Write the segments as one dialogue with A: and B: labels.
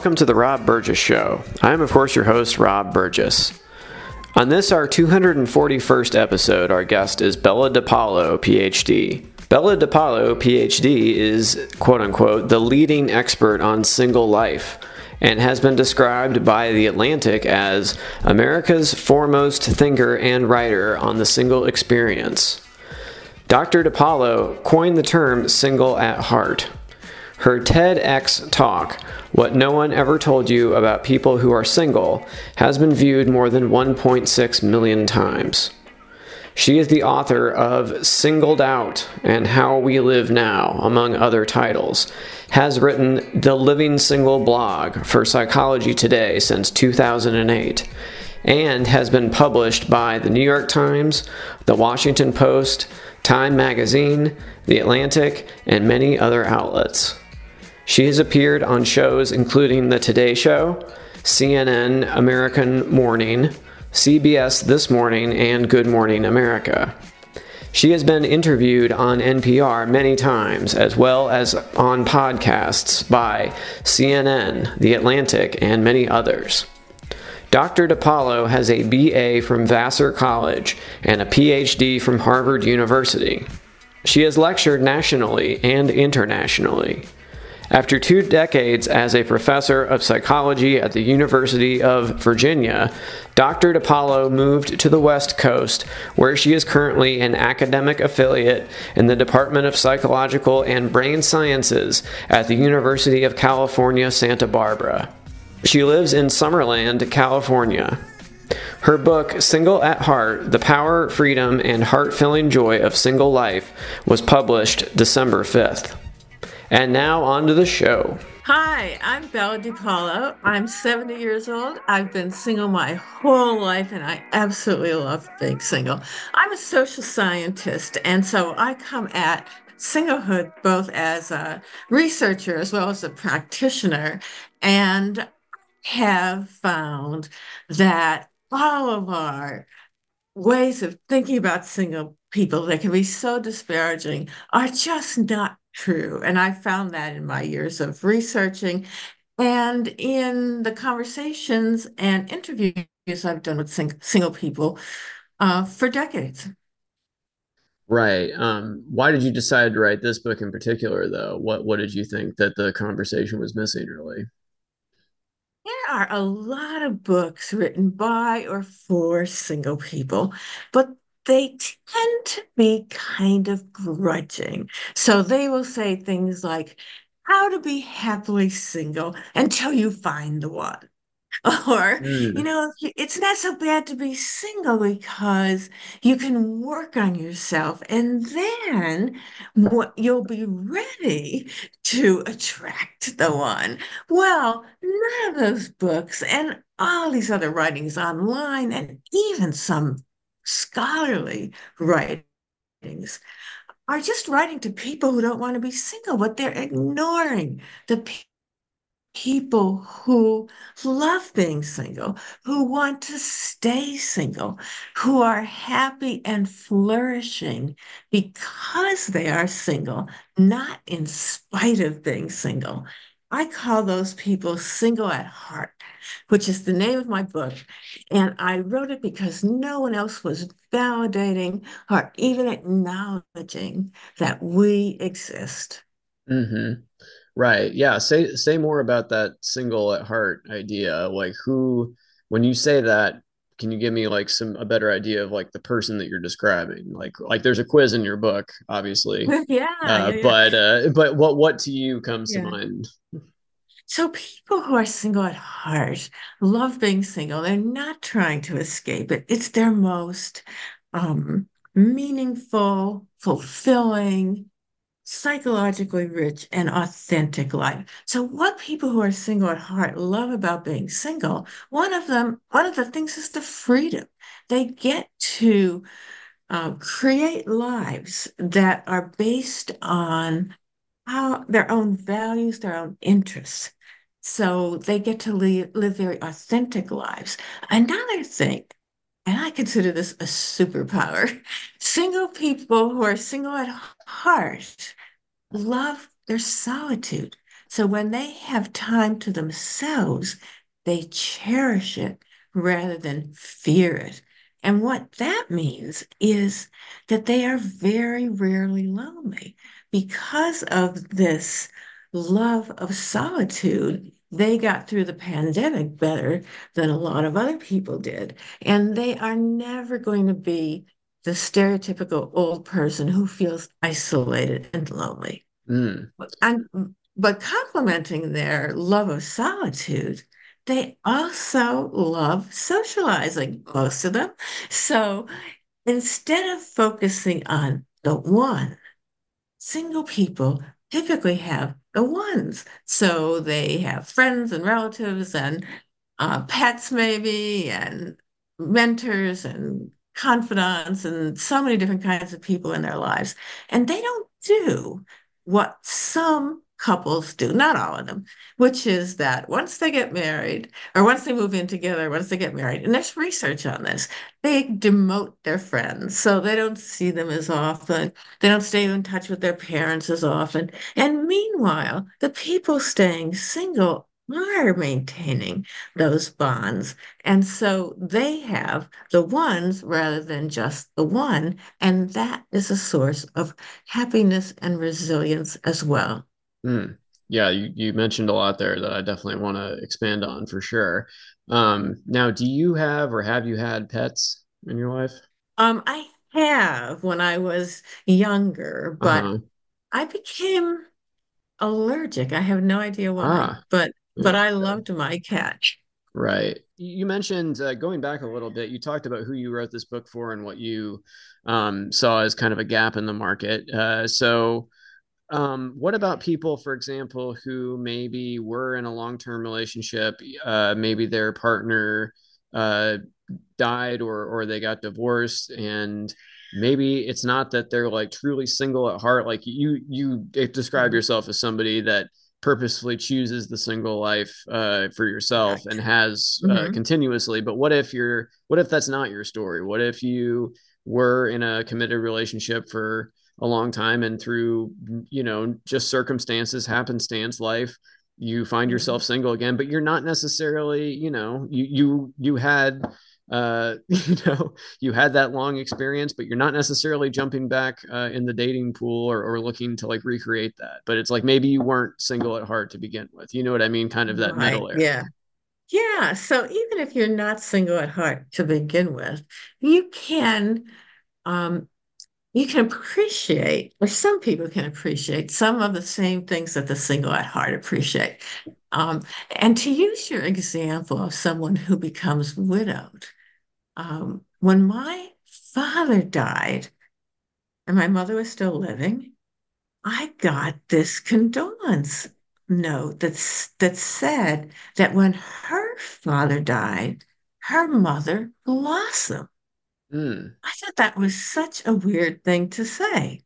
A: welcome to the Rob Burgess Show. I am, of course, your host, Rob Burgess. On this, our 241st episode, our guest is Bella DePaulo, PhD. Bella DePaulo, PhD, is quote unquote the leading expert on single life and has been described by The Atlantic as America's foremost thinker and writer on the single experience. Dr. DePaulo coined the term single at heart. Her TEDx talk, What No One Ever Told You About People Who Are Single, has been viewed more than 1.6 million times. She is the author of Singled Out and How We Live Now, among other titles. Has written the Living Single blog for Psychology Today since 2008 and has been published by the New York Times, the Washington Post, Time Magazine, The Atlantic, and many other outlets. She has appeared on shows including The Today Show, CNN American Morning, CBS This Morning, and Good Morning America. She has been interviewed on NPR many times, as well as on podcasts by CNN, The Atlantic, and many others. Dr. DePaulo has a BA from Vassar College and a PhD from Harvard University. She has lectured nationally and internationally. After two decades as a professor of psychology at the University of Virginia, Dr. DePaulo moved to the West Coast, where she is currently an academic affiliate in the Department of Psychological and Brain Sciences at the University of California, Santa Barbara. She lives in Summerland, California. Her book, Single at Heart The Power, Freedom, and Heart Filling Joy of Single Life, was published December 5th. And now on to the show.
B: Hi, I'm Bella DePaulo. I'm 70 years old. I've been single my whole life and I absolutely love being single. I'm a social scientist, and so I come at singlehood both as a researcher as well as a practitioner and have found that all of our ways of thinking about single people that can be so disparaging are just not true. And I found that in my years of researching and in the conversations and interviews I've done with sing- single people uh, for decades.
A: Right. Um, why did you decide to write this book in particular, though? What What did you think that the conversation was missing, really?
B: There are a lot of books written by or for single people, but they tend to be kind of grudging. So they will say things like, how to be happily single until you find the one. Or, mm. you know, it's not so bad to be single because you can work on yourself and then you'll be ready to attract the one. Well, none of those books and all these other writings online and even some scholarly writings are just writing to people who don't want to be single, but they're ignoring the pe- people who love being single, who want to stay single, who are happy and flourishing because they are single, not in spite of being single. I call those people single at heart, which is the name of my book. And I wrote it because no one else was validating or even acknowledging that we exist.
A: Mm-hmm. Right. Yeah. Say say more about that single at heart idea. Like who when you say that, can you give me like some a better idea of like the person that you're describing? Like like there's a quiz in your book, obviously.
B: yeah,
A: uh, yeah, But uh but what what to you comes yeah. to mind?
B: So people who are single at heart love being single. They're not trying to escape it. It's their most um, meaningful, fulfilling, psychologically rich, and authentic life. So what people who are single at heart love about being single, one of them, one of the things is the freedom. They get to uh, create lives that are based on how their own values, their own interests. So they get to live, live very authentic lives. Another thing, and I consider this a superpower, single people who are single at heart love their solitude. So when they have time to themselves, they cherish it rather than fear it. And what that means is that they are very rarely lonely because of this love of solitude. They got through the pandemic better than a lot of other people did. And they are never going to be the stereotypical old person who feels isolated and lonely.
A: Mm.
B: And but complementing their love of solitude, they also love socializing, most of them. So instead of focusing on the one, single people typically have the ones. So they have friends and relatives and uh, pets, maybe, and mentors and confidants and so many different kinds of people in their lives. And they don't do what some couples do, not all of them, which is that once they get married or once they move in together, once they get married, and there's research on this, they demote their friends. So they don't see them as often. They don't stay in touch with their parents as often. And meanwhile, the people staying single are maintaining those bonds. And so they have the ones rather than just the one. And that is a source of happiness and resilience as well.
A: Mm. Yeah, you, you mentioned a lot there that I definitely want to expand on for sure. Um, now, do you have or have you had pets in your life?
B: Um, I have when I was younger, but
A: Uh-huh.
B: I became allergic. I have no idea why,
A: Ah,
B: but but I loved my cat.
A: Right. You mentioned uh, going back a little bit, you talked about who you wrote this book for and what you um, saw as kind of a gap in the market. Uh, so, um, what about people, for example, who maybe were in a long-term relationship, uh, maybe their partner uh, died or or they got divorced, and maybe it's not that they're like truly single at heart. Like you you describe
B: Mhm.
A: yourself as somebody that purposefully chooses the single life uh, for yourself and has uh,
B: hmm
A: continuously. But what if you're what if that's not your story? What if you were in a committed relationship for a long time and through you know just circumstances happenstance life you find yourself
B: hmm
A: single again but you're not necessarily you know you you you had uh you know you had that long experience but you're not necessarily jumping back uh, in the dating pool or, or looking to like recreate that but it's like maybe you weren't single at heart to begin with you know what i mean kind of that
B: Right.
A: middle area
B: Yeah. Yeah. So even if you're not single at heart to begin with, you can um, you can appreciate, or some people can appreciate some of the same things that the single at heart appreciate. Um, and to use your example of someone who becomes widowed, um, when my father died and my mother was still living, I got this condolence note that's, that said that when her father died, her mother blossomed.
A: Mm,
B: I thought that was such a weird thing to say.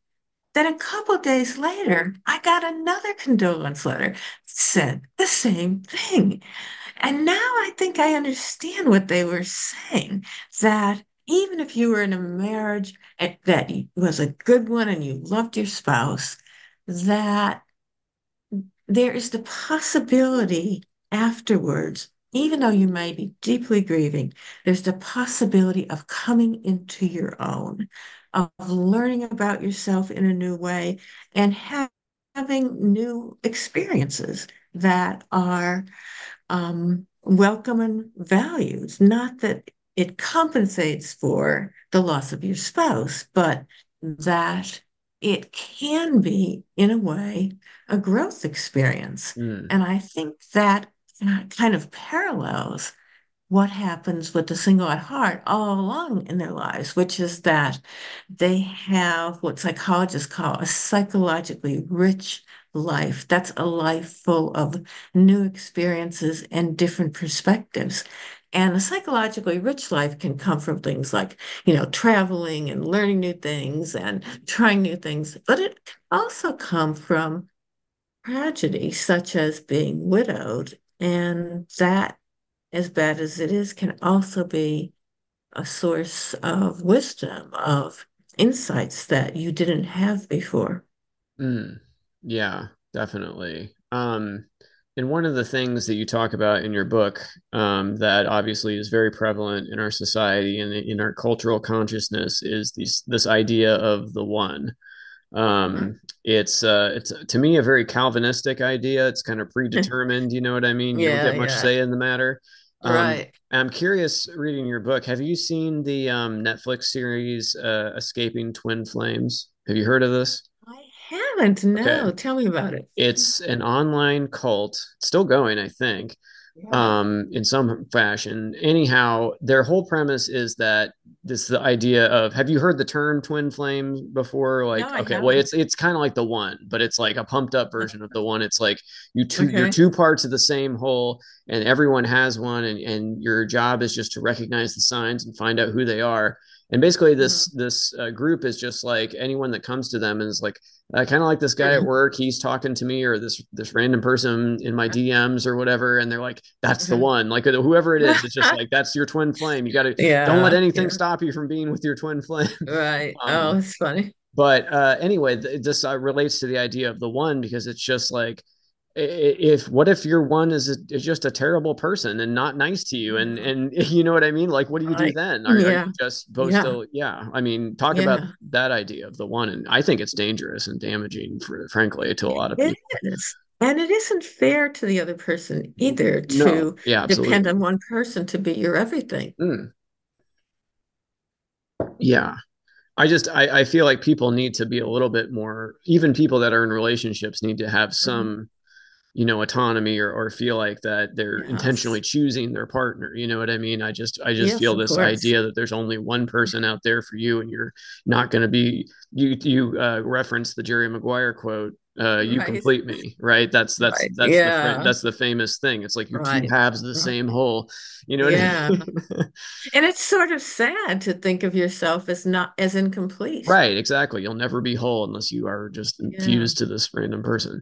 B: Then a couple days later, I got another condolence letter said the same thing. And now I think I understand what they were saying, that even if you were in a marriage that was a good one and you loved your spouse, that there is the possibility afterwards, even though you may be deeply grieving, there's the possibility of coming into your own, of learning about yourself in a new way and ha- having new experiences that are um, welcome and valued. Not that it compensates for the loss of your spouse, but that it can be, in a way, a growth experience.
A: mm,
B: And I think that kind of parallels what happens with the single at heart all along in their lives, which is that they have what psychologists call a psychologically rich life. That's a life full of new experiences and different perspectives. And a psychologically rich life can come from things like, you know, traveling and learning new things and trying new things, but it can also come from tragedy, such as being widowed. And that as bad as it is, can also be a source of wisdom, of insights that you didn't have before.
A: mm. yeah definitely um, and one of the things that you talk about in your book um, that obviously is very prevalent in our society and in our cultural consciousness is this this idea of the one. Um, mm-hmm. It's uh, it's to me a very Calvinistic idea. It's kind of predetermined. you know what I mean? You yeah, don't get much yeah. say in the matter.
B: Um, right.
A: I'm curious, reading your book, have you seen the um, Netflix series uh, "Escaping Twin Flames"? Have you heard of this?
B: I haven't. No, okay. tell me about it.
A: It's an online cult, still going, I think, yeah. um, in some fashion. Anyhow, their whole premise is that this the idea of have you heard the term twin flame before? Like, no, okay, well, it's it's kind of like the one, but it's like a pumped up version of the one. It's like you two okay. you're two parts of the same whole, and everyone has one, and and your job is just to recognize the signs and find out who they are and basically this mm-hmm. this uh, group is just like anyone that comes to them and is like i kind of like this guy at work. He's talking to me or this this random person in my dms or whatever. And they're like that's the mm-hmm. one. Like whoever it is it's just like that's your twin flame. You got to yeah, don't let anything yeah. stop you from being with your twin flame.
B: Right. Um, oh it's funny.
A: but uh anyway th- this uh, relates to the idea of the one because it's just like if what if your one is, a, is just a terrible person and not nice to you and and you know what i mean like what do you do then are, yeah. are you just supposed yeah. to yeah i mean talk yeah. about that idea of the one and i think it's dangerous and damaging for frankly to a lot of people
B: it is. and it isn't fair to the other person either to no. depend on one person to be your everything
A: mm. yeah I just I, I feel like people need to be a little bit more even people that are in relationships need to have mm-hmm. some you know autonomy or, or feel like that they're yes. intentionally choosing their partner you know what i mean i just i just yes, feel this idea that there's only one person out there for you and you're not going to be you you uh, reference the jerry maguire quote uh, you right. complete me right that's that's right. that's yeah. the that's the famous thing it's like your right. two halves of the same whole you know yeah I mean?
B: and it's sort of sad to think of yourself as not as incomplete
A: right exactly you'll never be whole unless you are just infused yeah. to this random person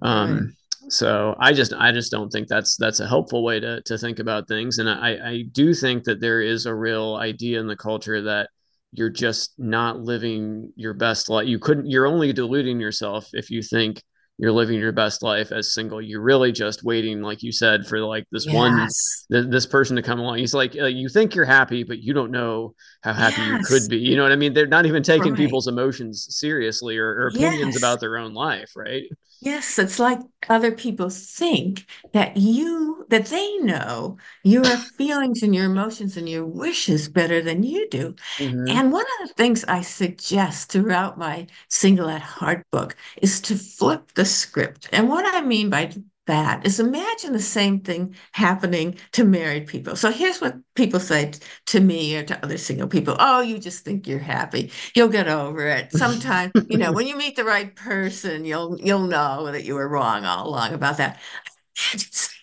A: um so i just i just don't think that's that's a helpful way to to think about things and i i do think that there is a real idea in the culture that you're just not living your best life you couldn't you're only deluding yourself if you think you're living your best life as single you're really just waiting like you said for like this yes. one th- this person to come along he's like uh, you think you're happy but you don't know how happy yes. you could be you know what i mean they're not even taking right. people's emotions seriously or, or opinions yes. about their own life right
B: Yes, it's like other people think that you, that they know your feelings and your emotions and your wishes better than you do. Mm-hmm. And one of the things I suggest throughout my Single at Heart book is to flip the script. And what I mean by that is imagine the same thing happening to married people. So here's what people say to me or to other single people. Oh, you just think you're happy. You'll get over it. Sometime, you know, when you meet the right person, you'll you'll know that you were wrong all along about that.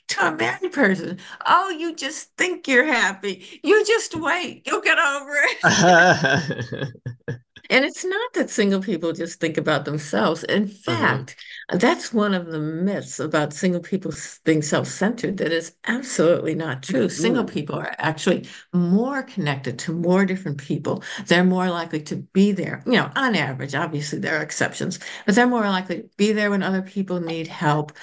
B: To a married person, oh, you just think you're happy. You just wait. You'll get over it. And it's not that single people just think about themselves. In uh-huh. fact, that's one of the myths about single people being self centered that is absolutely not true. Single people are actually more connected to more different people. They're more likely to be there, you know, on average. Obviously, there are exceptions, but they're more likely to be there when other people need help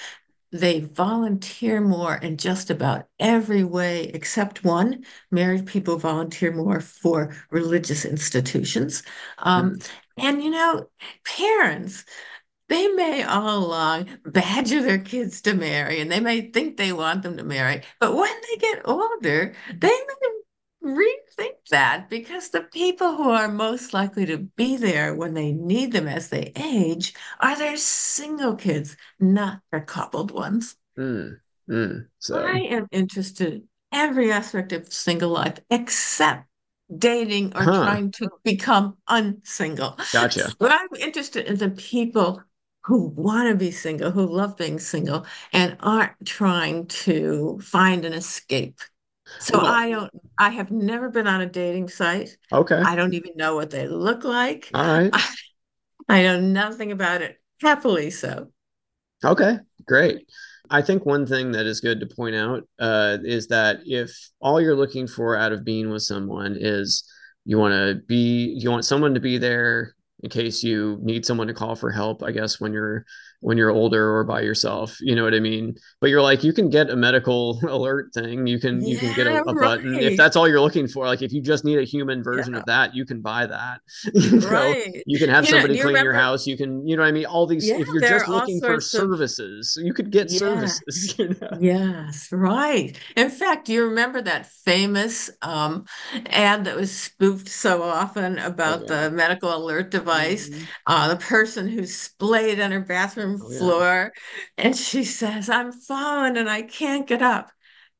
B: they volunteer more in just about every way except one. Married people volunteer more for religious institutions. Um, mm. And, you know, parents, they may all along badger their kids to marry and they may think they want them to marry, but when they get older, they may rethink that because the people who are most likely to be there when they need them as they age are their single kids, not their coupled ones.
A: Mm, mm, so
B: I am interested in every aspect of single life except dating or huh. trying to become unsingle.
A: Gotcha.
B: But I'm interested in the people who want to be single, who love being single, and aren't trying to find an escape so well, I don't, I have never been on a dating site.
A: Okay.
B: I don't even know what they look like.
A: All right.
B: I, I know nothing about it. Happily so.
A: Okay, great. I think one thing that is good to point out uh, is that if all you're looking for out of being with someone is you want to be, you want someone to be there in case you need someone to call for help, I guess, when you're when you're older or by yourself. You know what I mean? But you're like, you can get a medical alert thing. You can, you can get a, a button if that's all you're looking for. Like if you just need a human version yeah. of that, you can buy that. you know, right. You can have you somebody know, clean your house. You can, you know what I mean? All these, yeah, if you're just looking for services, of, you could get services. You
B: know? Yes, right. In fact, do you remember that famous um, ad that was spoofed so often about oh, yeah. the medical alert device? Mm-hmm. Uh, the person who splayed on her bathroom oh, floor and she says, I'm falling and I can't get up.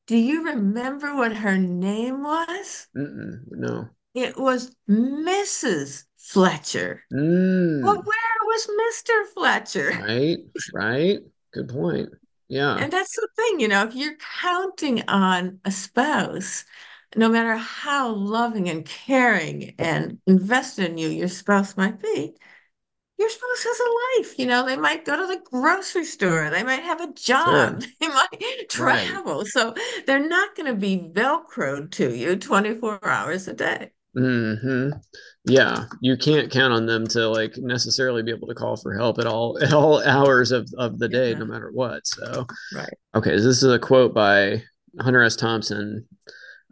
B: Do you remember what her name was?
A: Mm-mm, no.
B: It was Mrs. Fletcher.
A: Mm.
B: Well, where was Mr. Fletcher?
A: Right, right. Good point. Yeah.
B: And that's the thing, you know, if you're counting on a spouse, no matter how loving and caring and invested in you your spouse might be, your spouse has a life. You know, they might go to the grocery store, they might have a job, sure. they might travel. Right. So they're not going to be Velcroed to you 24 hours a day.
A: hmm Yeah, you can't count on them to like necessarily be able to call for help at all at all hours of, of the day, yeah. no matter what. So,
B: right.
A: Okay, so this is a quote by Hunter S. Thompson.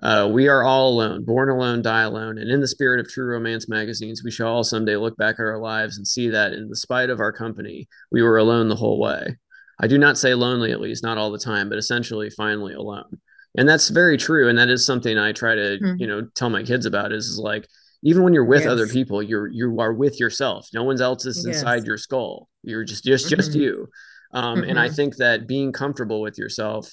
A: Uh, we are all alone, born alone, die alone. And in the spirit of true romance magazines, we shall all someday look back at our lives and see that, in the spite of our company, we were alone the whole way. I do not say lonely, at least not all the time, but essentially finally alone. And that's very true. And that is something I try to, mm-hmm. you know, tell my kids about is, is like, even when you're with yes. other people, you're you are with yourself. No one else is yes. inside your skull. You're just just mm-hmm. just you. Um, mm-hmm. And I mm-hmm. think that being comfortable with yourself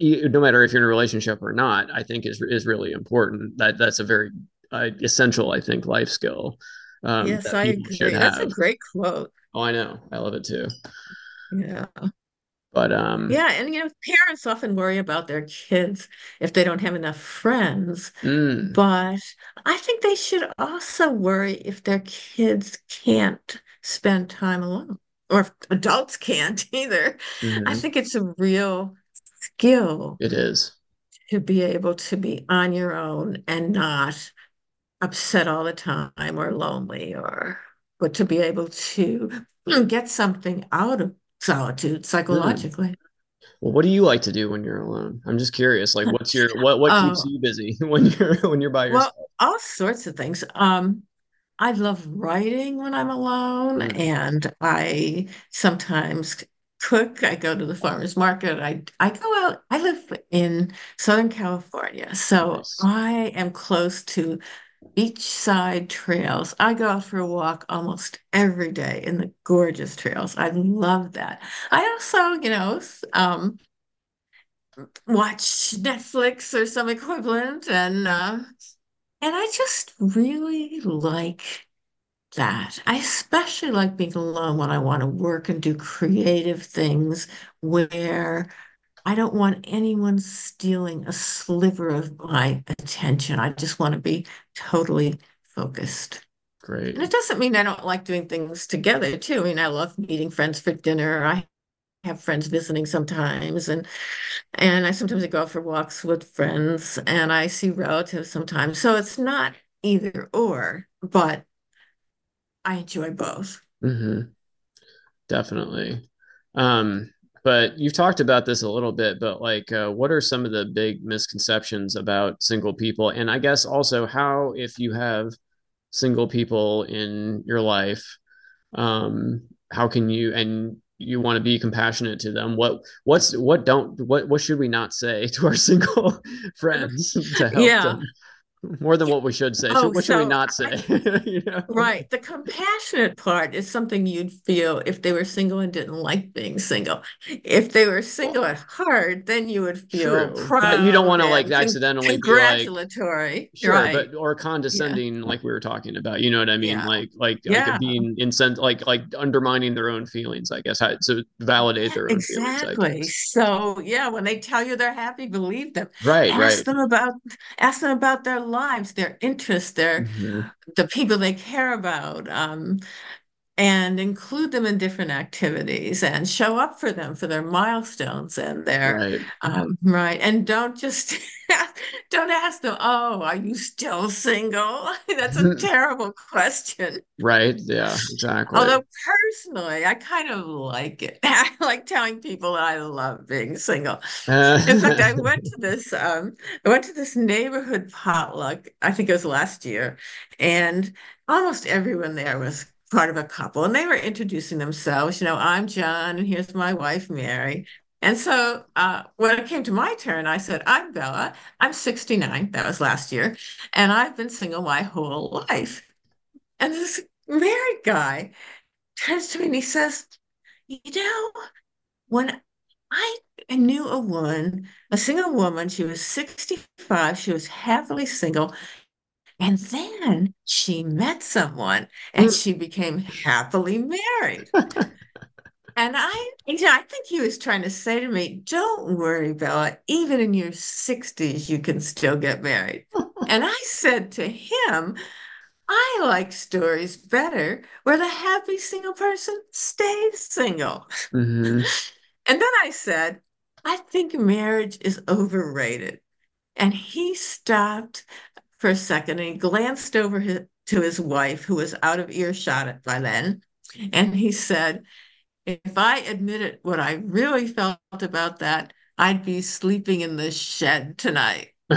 A: no matter if you're in a relationship or not, I think is is really important. That that's a very uh, essential, I think, life skill.
B: Um, yes, I agree. That's a great quote.
A: Oh, I know. I love it too.
B: Yeah.
A: But um
B: yeah, and you know, parents often worry about their kids if they don't have enough friends.
A: Mm.
B: But I think they should also worry if their kids can't spend time alone or if adults can't either. Mm-hmm. I think it's a real skill.
A: It is.
B: To be able to be on your own and not upset all the time or lonely or but to be able to get something out of solitude psychologically.
A: Well, what do you like to do when you're alone? I'm just curious. Like, what's your what what keeps uh, you busy when you're when you're by yourself?
B: Well, all sorts of things. Um, I love writing when I'm alone, mm. and I sometimes cook. I go to the farmers market. I I go out. I live in Southern California, so nice. I am close to beachside trails. I go out for a walk almost every day in the gorgeous trails. I love that. I also, you know, um, watch Netflix or some equivalent, and uh, and I just really like that. I especially like being alone when I want to work and do creative things where I don't want anyone stealing a sliver of my attention. I just want to be totally focused.
A: Great.
B: And it doesn't mean I don't like doing things together too. I mean, I love meeting friends for dinner. I have friends visiting sometimes and and I sometimes I go out for walks with friends and I see relatives sometimes. So it's not either or, but I enjoy both.
A: Mm-hmm. Definitely. Um, but you've talked about this a little bit, but like, uh, what are some of the big misconceptions about single people? And I guess also how, if you have single people in your life, um, how can you, and you want to be compassionate to them what what's what don't what what should we not say to our single friends to help yeah. them more than what we should say. Oh, what so should we not say?
B: you know? Right. The compassionate part is something you'd feel if they were single and didn't like being single. If they were single at heart, then you would feel True. proud.
A: But you don't want to like accidentally
B: congratulatory,
A: like, sure, right. but or condescending, yeah. like we were talking about. You know what I mean? Yeah. Like like yeah. like being incent, like like undermining their own feelings. I guess to validate their own
B: exactly.
A: feelings.
B: So yeah, when they tell you they're happy, believe them.
A: Right.
B: Ask
A: right.
B: them about ask them about their lives, their interests, their mm-hmm. the people they care about. Um, and include them in different activities and show up for them for their milestones and their
A: Right.
B: um, right and don't just don't ask them oh are you still single that's a terrible question
A: Right. Yeah, exactly.
B: although personally i kind of like it i like telling people i love being single in fact i went to this um i went to this neighborhood potluck i think it was last year and almost everyone there was part of a couple and they were introducing themselves. You know, I'm John and here's my wife, Mary. And so uh, when it came to my turn, I said, I'm Bella. I'm 69. That was last year. And I've been single my whole life. And this married guy turns to me and he says, You know, when I knew a woman, a single woman, she was 65, she was happily single. And then she met someone and she became happily married. And I, you know, I think he was trying to say to me, don't worry, Bella, even in your 60s, you can still get married. and I said to him, I like stories better where the happy single person stays single.
A: Mm-hmm.
B: And then I said, I think marriage is overrated. And he stopped for a second and he glanced over his, to his wife, who was out of earshot by then. And he said, If I admitted what I really felt about that, I'd be sleeping in the shed tonight.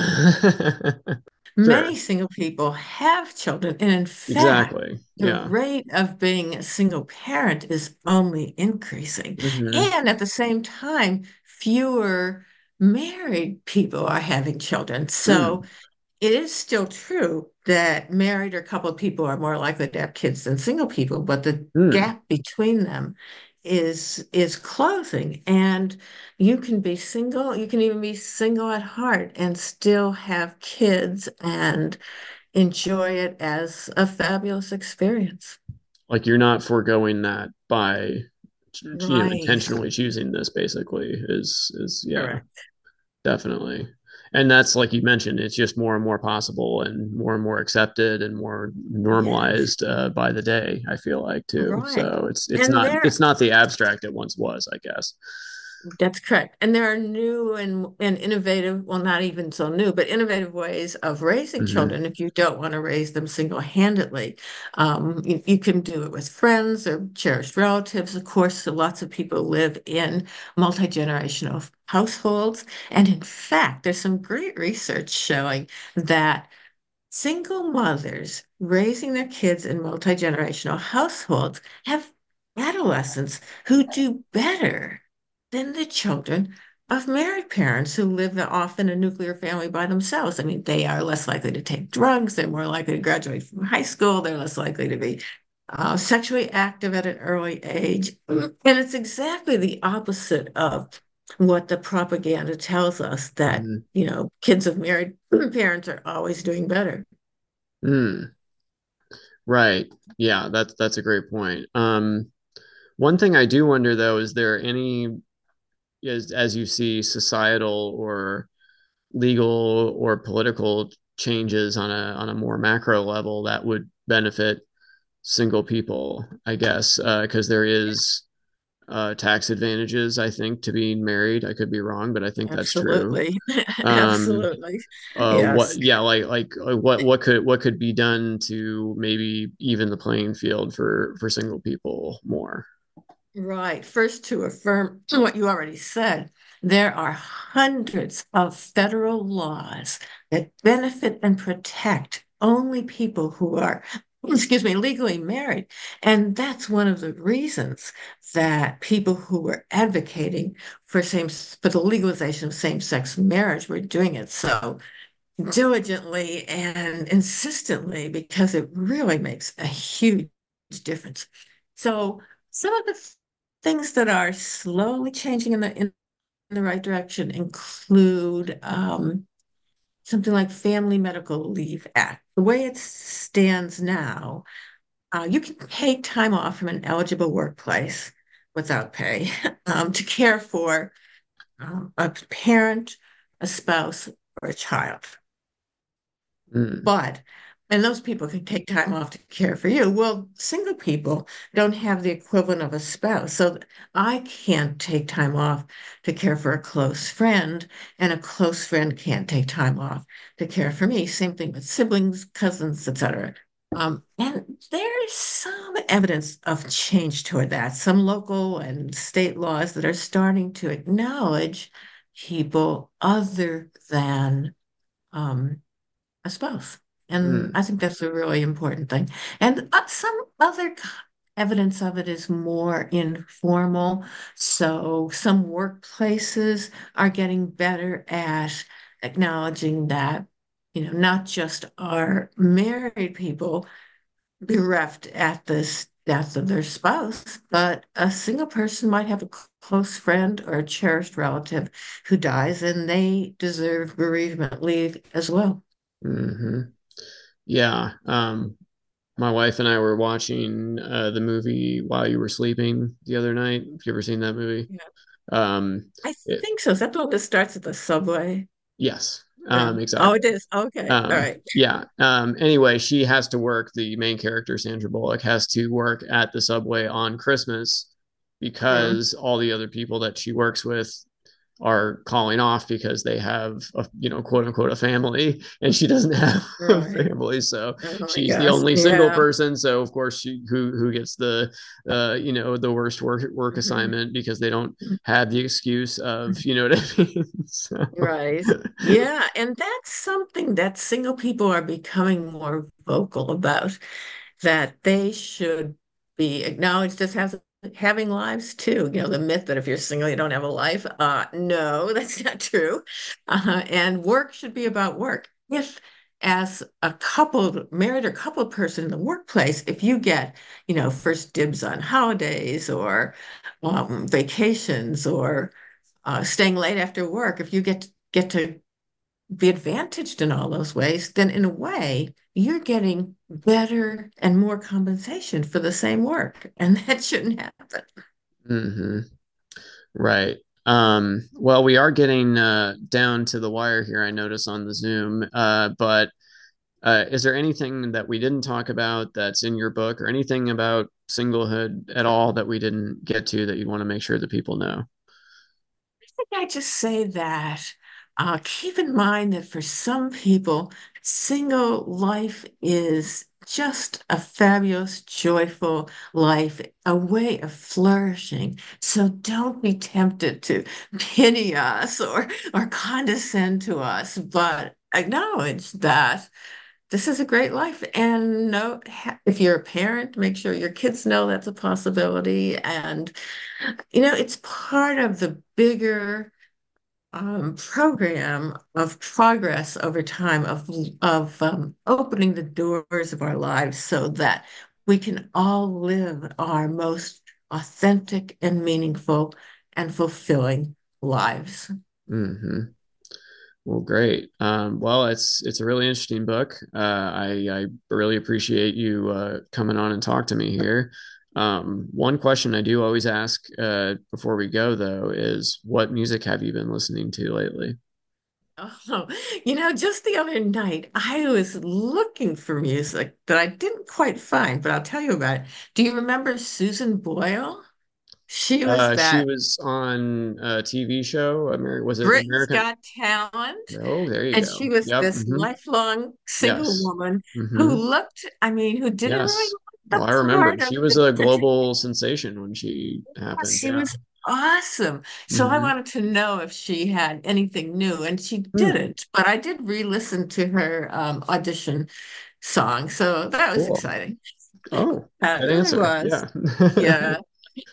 B: Many single people have children, and in fact,
A: exactly.
B: the rate of being a single parent is only increasing.
A: Mhm.
B: And at the same time, fewer married people are having children. So it is still true that married or coupled people are more likely to have kids than single people, but the
A: Mm.
B: gap between them is is closing. And you can be single, you can even be single at heart and still have kids and enjoy it as a fabulous experience.
A: Like you're not foregoing that by you know intentionally choosing this basically is is yeah
B: Correct.
A: definitely and that's like you mentioned it's just more and more possible and more and more accepted and more normalized uh, by the day i feel like too.
B: Right.
A: so it's it's
B: And
A: not
B: there-
A: it's not the abstract it once was i guess
B: That's correct. And there are new and, and innovative, well, not even so new, but innovative ways of raising
A: Mhm.
B: children if you don't want to raise them single-handedly. Um, you, you can do it with friends or cherished relatives. Of course, lots of people live in multi-generational households. And in fact, there's some great research showing that single mothers raising their kids in multi-generational households have adolescents who do better than the children of married parents who live off in a nuclear family by themselves. I mean, they are less likely to take drugs, they're more likely to graduate from high school, they're less likely to be uh, sexually active at an early age. And it's exactly the opposite of what the propaganda tells us that,
A: Mhm.
B: you know, kids of married parents are always doing better.
A: Mm. Right. Yeah, that's that's a great point. Um, one thing I do wonder though, is there any as as you see societal or legal or political changes on a on a more macro level that would benefit single people, I guess, because there is uh, tax advantages, I think, to being married. I could be wrong, but I think that's true.
B: Absolutely.
A: Um,
B: Absolutely.
A: uh what yeah like like uh, what what could what could be done to maybe even the playing field for for single people more
B: Right. First, to affirm what you already said, there are hundreds of federal laws that benefit and protect only people who are, excuse me, legally married. And that's one of the reasons that people who were advocating for same for the legalization of same-sex marriage were doing it so diligently and insistently because it really makes a huge difference. So some of the things that are slowly changing in the in the right direction include um, something like Family Medical Leave Act. The way it stands now, uh, you can take time off from an eligible workplace without pay um, to care for um, a parent, a spouse, or a child.
A: Mm,
B: But and those people can take time off to care for you. Well, single people don't have the equivalent of a spouse. So I can't take time off to care for a close friend, and a close friend can't take time off to care for me. Same thing with siblings, cousins, etc. Um, and there is some evidence of change toward that, some local and state laws that are starting to acknowledge people other than um, a spouse. And mm. I think that's a really important thing. And uh, some other evidence of it is more informal. So some workplaces are getting better at acknowledging that, you know, not just are married people bereft at this death of their spouse, but a single person might have a close friend or a cherished relative who dies and they deserve bereavement leave as well.
A: Mm-hmm. Yeah. Um, my wife and I were watching uh, the movie while you were sleeping the other night. Have you ever seen that movie?
B: Yeah. Um, I it, think so. Is that the one that starts at the subway?
A: Yes. Um, exactly.
B: Oh, it is. Okay. Um, All right.
A: Yeah. Um, anyway, she has to work. The main character, Sandra Bullock, has to work at the subway on Christmas because yeah. all the other people that she works with are calling off because they have a you know quote unquote a family and she doesn't have right. a family so oh she's the only single person so of course she who who gets the uh you know the worst work work mm-hmm. assignment because they don't mm-hmm. have the excuse of you know what i mean
B: so. right yeah and that's something that single people are becoming more vocal about that they should be acknowledged as has having lives too. You know, the myth that if you're single, you don't have a life. Uh, no, that's not true. Uh, and work should be about work. If as a couple, married or coupled person in the workplace, if you get, you know, first dibs on holidays or um, vacations or uh, staying late after work, if you get get to be advantaged in all those ways, then in a way, you're getting better and more compensation for the same work. And that shouldn't happen.
A: Mm-hmm. Right. Um, well, we are getting uh, down to the wire here, I notice on the Zoom. Uh, but uh, is there anything that we didn't talk about that's in your book or anything about singlehood at all that we didn't get to that you want to make sure that people know?
B: I think I just say that uh, keep in mind that for some people, single life is just a fabulous, joyful life, a way of flourishing. So don't be tempted to pity us or, or condescend to us, but acknowledge that this is a great life. And know if you're a parent, make sure your kids know that's a possibility. And, you know, it's part of the bigger um, program of progress over time of of um, opening the doors of our lives so that we can all live our most authentic and meaningful and fulfilling lives.
A: Mm-hmm. Well, great. Um, well, it's it's a really interesting book. Uh, I I really appreciate you uh, coming on and talk to me here. Um, one question I do always ask uh, before we go, though, is what music have you been listening to lately?
B: Oh, you know, just the other night, I was looking for music that I didn't quite find, but I'll tell you about it. Do you remember Susan Boyle?
A: She was uh, that. She was on a TV show. American was it
B: Britain's American? Got Talent.
A: Oh, there you
B: and
A: go.
B: And she was yep. this mm-hmm. lifelong single yes. woman mm-hmm. who looked. I mean, who didn't yes. really
A: well, I remember she was a global sensation when she happened.
B: She yeah. was awesome. So mm-hmm. I wanted to know if she had anything new, and she hmm. didn't. Mm. But I did re-listen to her um, audition song, so that was cool. exciting.
A: Oh, that really answer.
B: was. Yeah. yeah.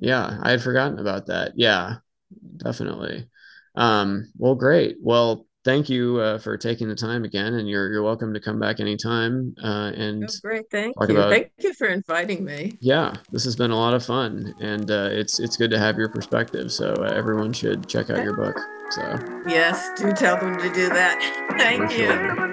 A: yeah, I had forgotten about that. Yeah, definitely. Um, well, great. Well, thank you uh, for taking the time again, and you're you're welcome to come back anytime. Uh, and
B: oh, great, thank you, about, thank you for inviting me.
A: Yeah, this has been a lot of fun, and uh, it's it's good to have your perspective. So uh, everyone should check out your book. So
B: yes, do tell them to do that. Thank for you. Sure.